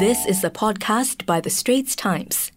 This is a podcast by The Straits Times.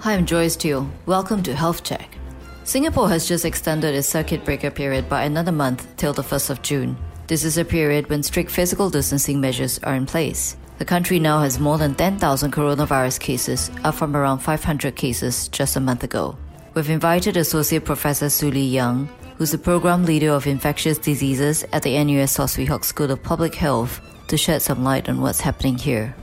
Hi, I'm Joyce Teo. Welcome to Health Check. Singapore has just extended its circuit breaker period by another month till the 1st of June. This is a period when strict physical distancing measures are in place. The country now has more than 10,000 coronavirus cases, up from around 500 cases just a month ago. We've invited Associate Professor Hsu Li Yang, who's the program leader of infectious diseases at the NUS Saw Swee Hock School of Public Health, to shed some light on what's happening here.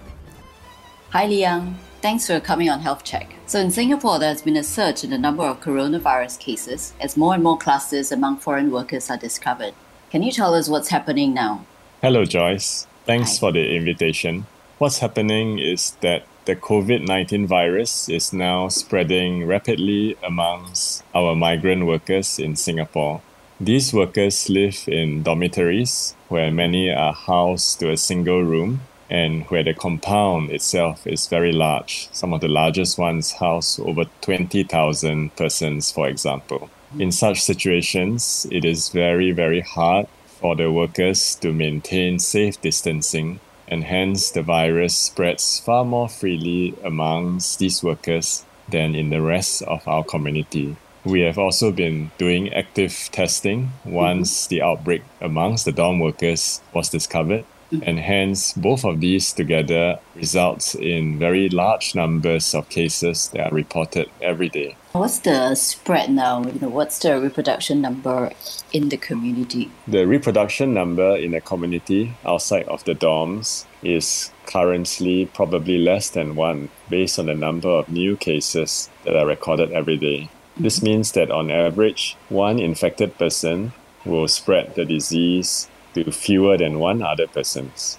Hi, Li Yang. Thanks for coming on Health Check. So, in Singapore, there's been a surge in the number of coronavirus cases as more and more clusters among foreign workers are discovered. Can you tell us what's happening now? Hello, Joyce. Thanks Hi. for the invitation. What's happening is that the COVID 19 virus is now spreading rapidly amongst our migrant workers in Singapore. These workers live in dormitories where many are housed to a single room and where the compound itself is very large. Some of the largest ones house over 20,000 persons, for example. In such situations, it is very, very hard for the workers to maintain safe distancing, and hence the virus spreads far more freely amongst these workers than in the rest of our community. We have also been doing active testing once mm-hmm. the outbreak amongst the dorm workers was discovered. And hence, both of these together results in very large numbers of cases that are reported every day. What's the spread now? You know, what's the reproduction number in the community? The reproduction number in the community outside of the dorms is currently probably less than one based on the number of new cases that are recorded every day. Mm-hmm. This means that on average, one infected person will spread the disease to fewer than one other persons.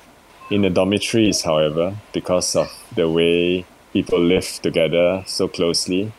In the dormitories, however, because of the way people live together so closely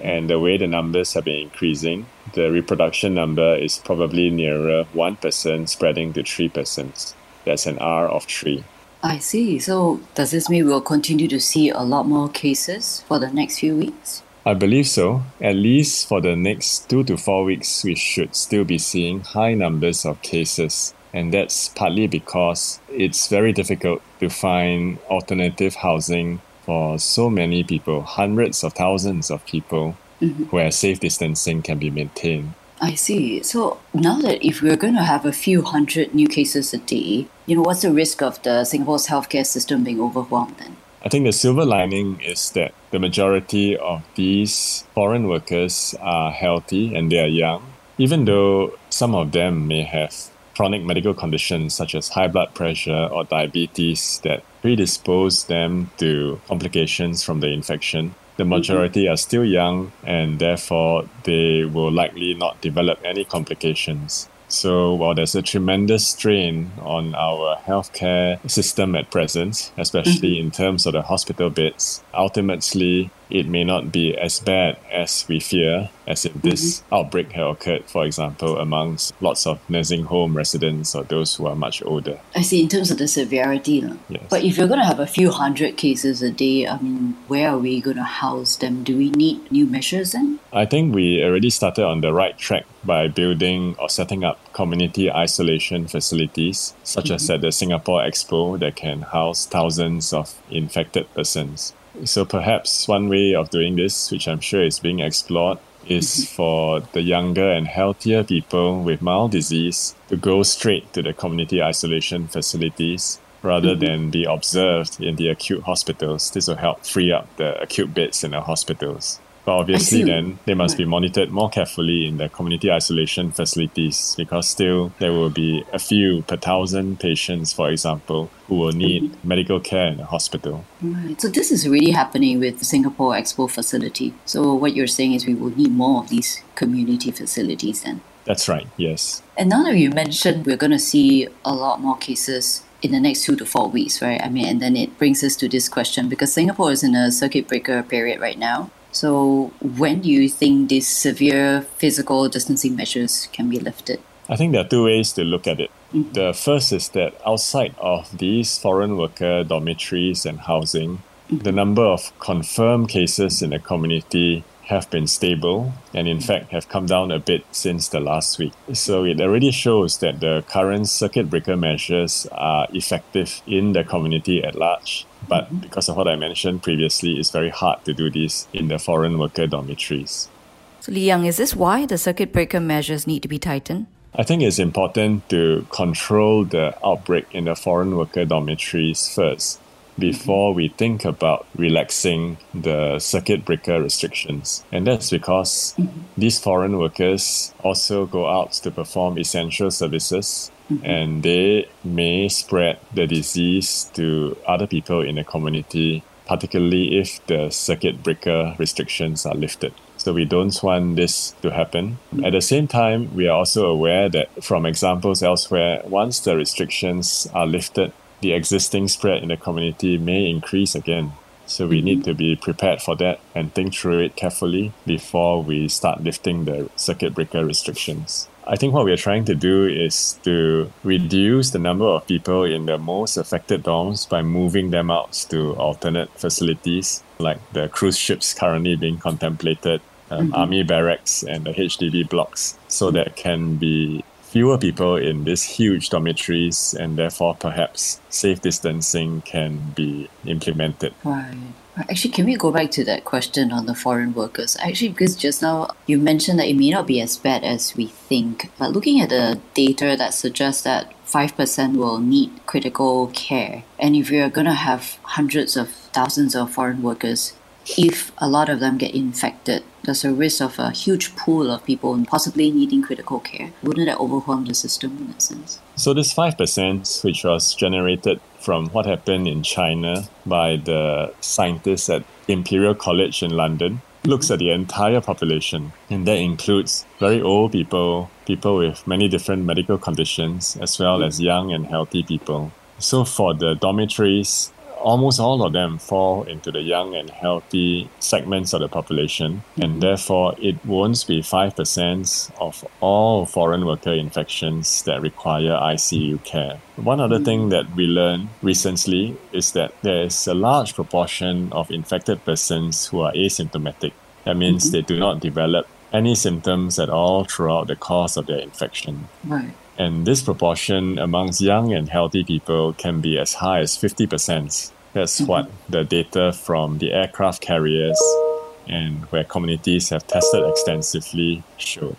and the way the numbers have been increasing, the reproduction number is probably nearer one person spreading to three persons. That's an R of three. I see. So, does this mean we'll continue to see a lot more cases for the next few weeks? I believe so. At least for the next two to four weeks, we should still be seeing high numbers of cases. And that's partly because it's very difficult to find alternative housing for so many people, hundreds of thousands of people, mm-hmm. where safe distancing can be maintained. I see. So now that if we're going to have a few hundred new cases a day, you know, what's the risk of the Singapore's healthcare system being overwhelmed then? I think the silver lining is that the majority of these foreign workers are healthy and they are young, even though some of them may have chronic medical conditions such as high blood pressure or diabetes that predispose them to complications from the infection. The mm-hmm. majority are still young and therefore they will likely not develop any complications. So while there's a tremendous strain on our healthcare system at present, especially mm-hmm. in terms of the hospital beds, ultimately it may not be as bad as we fear, as if this mm-hmm. outbreak had occurred, for example, amongst lots of nursing home residents or those who are much older. I see, in terms of the severity. Yes. But if you're going to have a few hundred cases a day, I mean, where are we going to house them? Do we need new measures then? I think we already started on the right track by building or setting up community isolation facilities, such as mm-hmm. at the Singapore Expo, that can house thousands of infected persons. So perhaps one way of doing this, which I'm sure is being explored, is mm-hmm. for the younger and healthier people with mild disease to go straight to the community isolation facilities rather mm-hmm. than be observed in the acute hospitals. This will help free up the acute beds in the hospitals. But obviously, then they must be monitored more carefully in the community isolation facilities because still there will be a few per thousand patients, for example, who will need mm-hmm. medical care in the hospital. Right. So this is really happening with the Singapore Expo facility. So what you're saying is we will need more of these community facilities then. That's right, yes. And now that you mentioned we're going to see a lot more cases in the next two to four weeks, right? I mean, and then it brings us to this question because Singapore is in a circuit breaker period right now. So when do you think these severe physical distancing measures can be lifted? I think there are two ways to look at it. Mm-hmm. The first is that outside of these foreign worker dormitories and housing, mm-hmm. the number of confirmed cases in the community have been stable and, in mm-hmm. fact, have come down a bit since the last week. So it already shows that the current circuit breaker measures are effective in the community at large. But because of what I mentioned previously, it's very hard to do this in the foreign worker dormitories. So, Li Yang, is this why the circuit breaker measures need to be tightened? I think it's important to control the outbreak in the foreign worker dormitories first before we think about relaxing the circuit breaker restrictions. And that's because these foreign workers also go out to perform essential services Mm-hmm. and they may spread the disease to other people in the community, particularly if the circuit breaker restrictions are lifted. So we don't want this to happen. Mm-hmm. At the same time, we are also aware that from examples elsewhere, once the restrictions are lifted, the existing spread in the community may increase again. So we mm-hmm. need to be prepared for that and think through it carefully before we start lifting the circuit breaker restrictions. I think what we are trying to do is to reduce the number of people in the most affected dorms by moving them out to alternate facilities like the cruise ships currently being contemplated, um, army barracks, and the HDB blocks, so that can be fewer people in these huge dormitories and therefore perhaps safe distancing can be implemented. Right. Actually, can we go back to that question on the foreign workers? Actually, because just now you mentioned that it may not be as bad as we think, but looking at the data that suggests that 5% will need critical care, and if you're going to have hundreds of thousands of foreign workers, if a lot of them get infected, there's a risk of a huge pool of people possibly needing critical care. Wouldn't that overwhelm the system in that sense? So, this 5%, which was generated from what happened in China by the scientists at Imperial College in London, looks at the entire population, and that includes very old people, people with many different medical conditions, as well as young and healthy people. So, for the dormitories, almost all of them fall into the young and healthy segments of the population, and mm-hmm. therefore it won't be 5% of all foreign worker infections that require ICU care. One other thing mm. that we learned recently is that there is a large proportion of infected persons who are asymptomatic. That means mm-hmm. they do not develop any symptoms at all throughout the course of their infection. Right. And this proportion amongst young and healthy people can be as high as 50%. That's mm-hmm. what the data from the aircraft carriers and where communities have tested extensively show.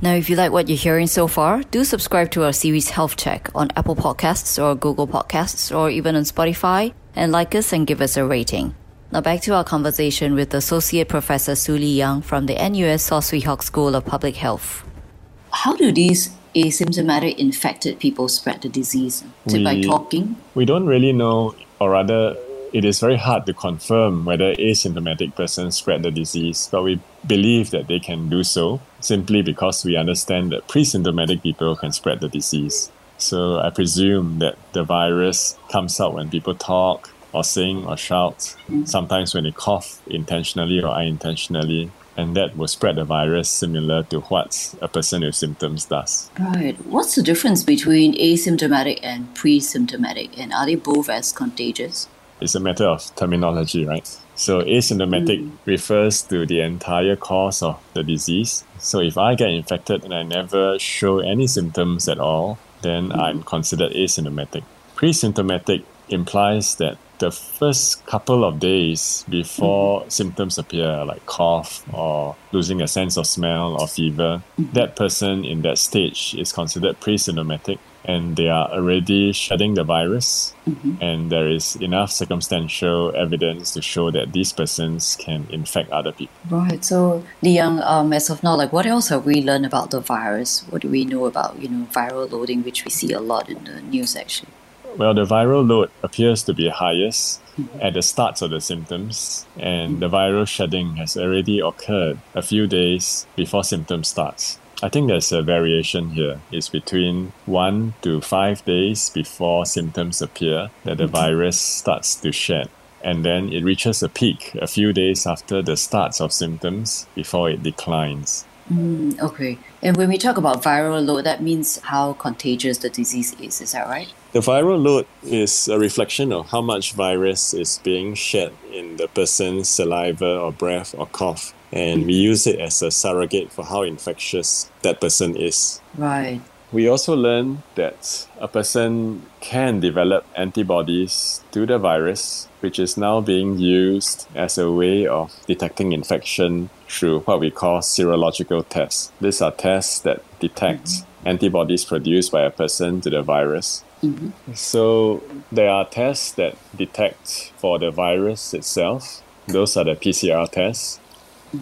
Now, if you like what you're hearing so far, do subscribe to our series Health Check on Apple Podcasts or Google Podcasts or even on Spotify and like us and give us a rating. Now, back to our conversation with Associate Professor Hsu Li Yang from the NUS Saw Swee Hock School of Public Health. How do these asymptomatic infected people spread the disease? Is it by talking? We don't really know, or rather, it is very hard to confirm whether asymptomatic persons spread the disease, but we believe that they can do so simply because we understand that pre-symptomatic people can spread the disease. So I presume that the virus comes out when people talk or sing or shout, sometimes when they cough intentionally or unintentionally, and that will spread the virus similar to what a person with symptoms does. Right. What's the difference between asymptomatic and pre-symptomatic, and are they both as contagious? it's a matter of terminology, right? So asymptomatic mm. refers to the entire course of the disease. So if I get infected and I never show any symptoms at all, then mm-hmm. I'm considered asymptomatic. Pre-symptomatic implies that the first couple of days before mm-hmm. symptoms appear, like cough or losing a sense of smell or fever, mm-hmm. that person in that stage is considered pre-symptomatic and they are already shedding the virus mm-hmm. and there is enough circumstantial evidence to show that these persons can infect other people. Right. So, Li Yang, um, as of now, like, what else have we learned about the virus? What do we know about, you know, viral loading, which we see a lot in the news, actually? Well, the viral load appears to be highest at the start of the symptoms, and the viral shedding has already occurred a few days before symptoms starts. I think there's a variation here. It's between one to five days before symptoms appear that the virus starts to shed. And then it reaches a peak a few days after the starts of symptoms before it declines. Mm, okay. And when we talk about viral load, that means how contagious the disease is. Is that right? The viral load is a reflection of how much virus is being shed in the person's saliva or breath or cough. and we use it as a surrogate for how infectious that person is. Right. We also learned that a person can develop antibodies to the virus, which is now being used as a way of detecting infection through what we call serological tests. These are tests that detect mm-hmm. antibodies produced by a person to the virus. Mm-hmm. So there are tests that detect for the virus itself. Those are the PCR tests.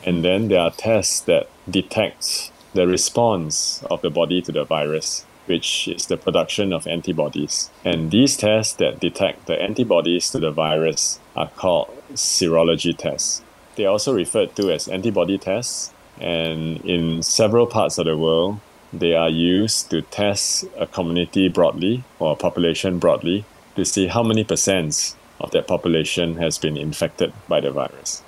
And then there are tests that detect the response of the body to the virus, which is the production of antibodies. And these tests that detect the antibodies to the virus are called serology tests. They are also referred to as antibody tests, and in several parts of the world, they are used to test a community broadly or a population broadly to see how many percent of that population has been infected by the virus.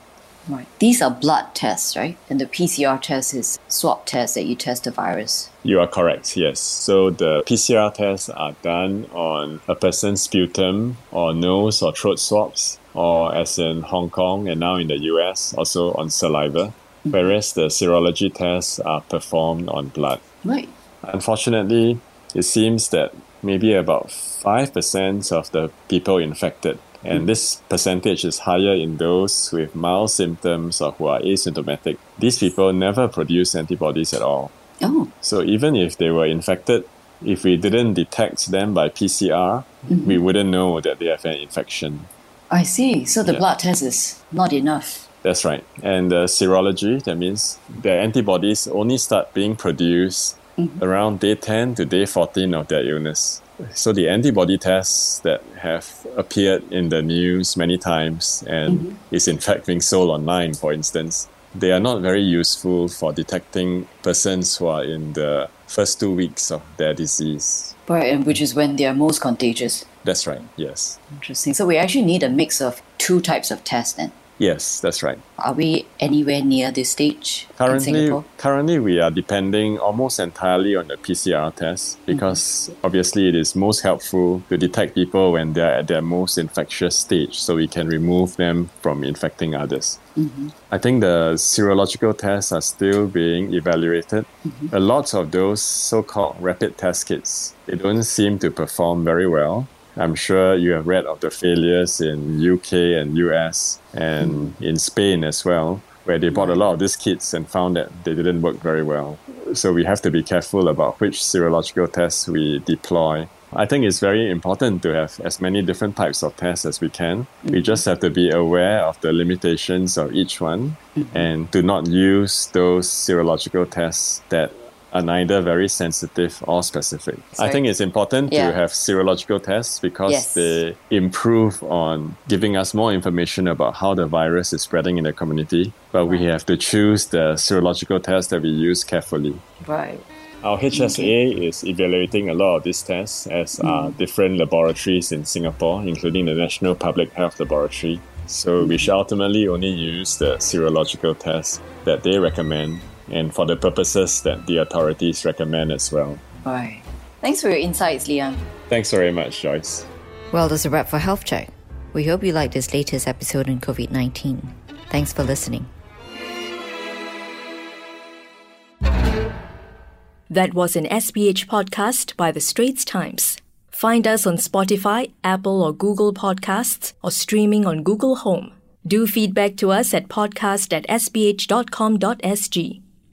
Right. These are blood tests, right? And the PCR test is swab test that you test the virus. You are correct, yes. So the PCR tests are done on a person's sputum or nose or throat swabs, or as in Hong Kong and now in the US, also on saliva, mm-hmm. whereas the serology tests are performed on blood. Right. Unfortunately, it seems that maybe about 5% of the people infected and this percentage is higher in those with mild symptoms or who are asymptomatic. These people never produce antibodies at all. Oh. So even if they were infected, if we didn't detect them by PCR, mm-hmm. we wouldn't know that they have an infection. I see. So the yeah. blood test is not enough. That's right. And the serology, that means the antibodies only start being produced mm-hmm. around day 10 to day 14 of their illness. So the antibody tests that have appeared in the news many times and mm-hmm. is in fact being sold online, for instance, they are not very useful for detecting persons who are in the first two weeks of their disease. Right, and which is when they are most contagious. That's right, yes. Interesting. So we actually need a mix of two types of tests then. Yes, that's right. Are we anywhere near this stage currently, Currently, we are depending almost entirely on the PCR test because mm-hmm. obviously it is most helpful to detect people when they're at their most infectious stage so we can remove them from infecting others. Mm-hmm. I think the serological tests are still being evaluated. Mm-hmm. A lot of those so called rapid test kits, they don't seem to perform very well. I'm sure you have read of the failures in UK and US and in Spain as well, where they bought a lot of these kits and found that they didn't work very well. So we have to be careful about which serological tests we deploy. I think it's very important to have as many different types of tests as we can. We mm-hmm. just have to be aware of the limitations of each one mm-hmm. and do not use those serological tests that are neither very sensitive or specific. Sorry. I think it's important yeah. to have serological tests because yes. they improve on giving us more information about how the virus is spreading in the community. But right. we have to choose the serological test that we use carefully. Right. Our HSA okay. is evaluating a lot of these tests as mm. are different laboratories in Singapore, including the National Public Health Laboratory. So we should ultimately only use the serological tests that they recommend and for the purposes that the authorities recommend as well. Right. Thanks for your insights, Leon. Thanks very much, Joyce. Well, that's a wrap for Health Check. We hope you liked this latest episode on COVID 19. Thanks for listening. That was an SPH podcast by The Straits Times. Find us on Spotify, Apple, or Google Podcasts, or streaming on Google Home. Do feedback to us at podcast at sph.com.sg.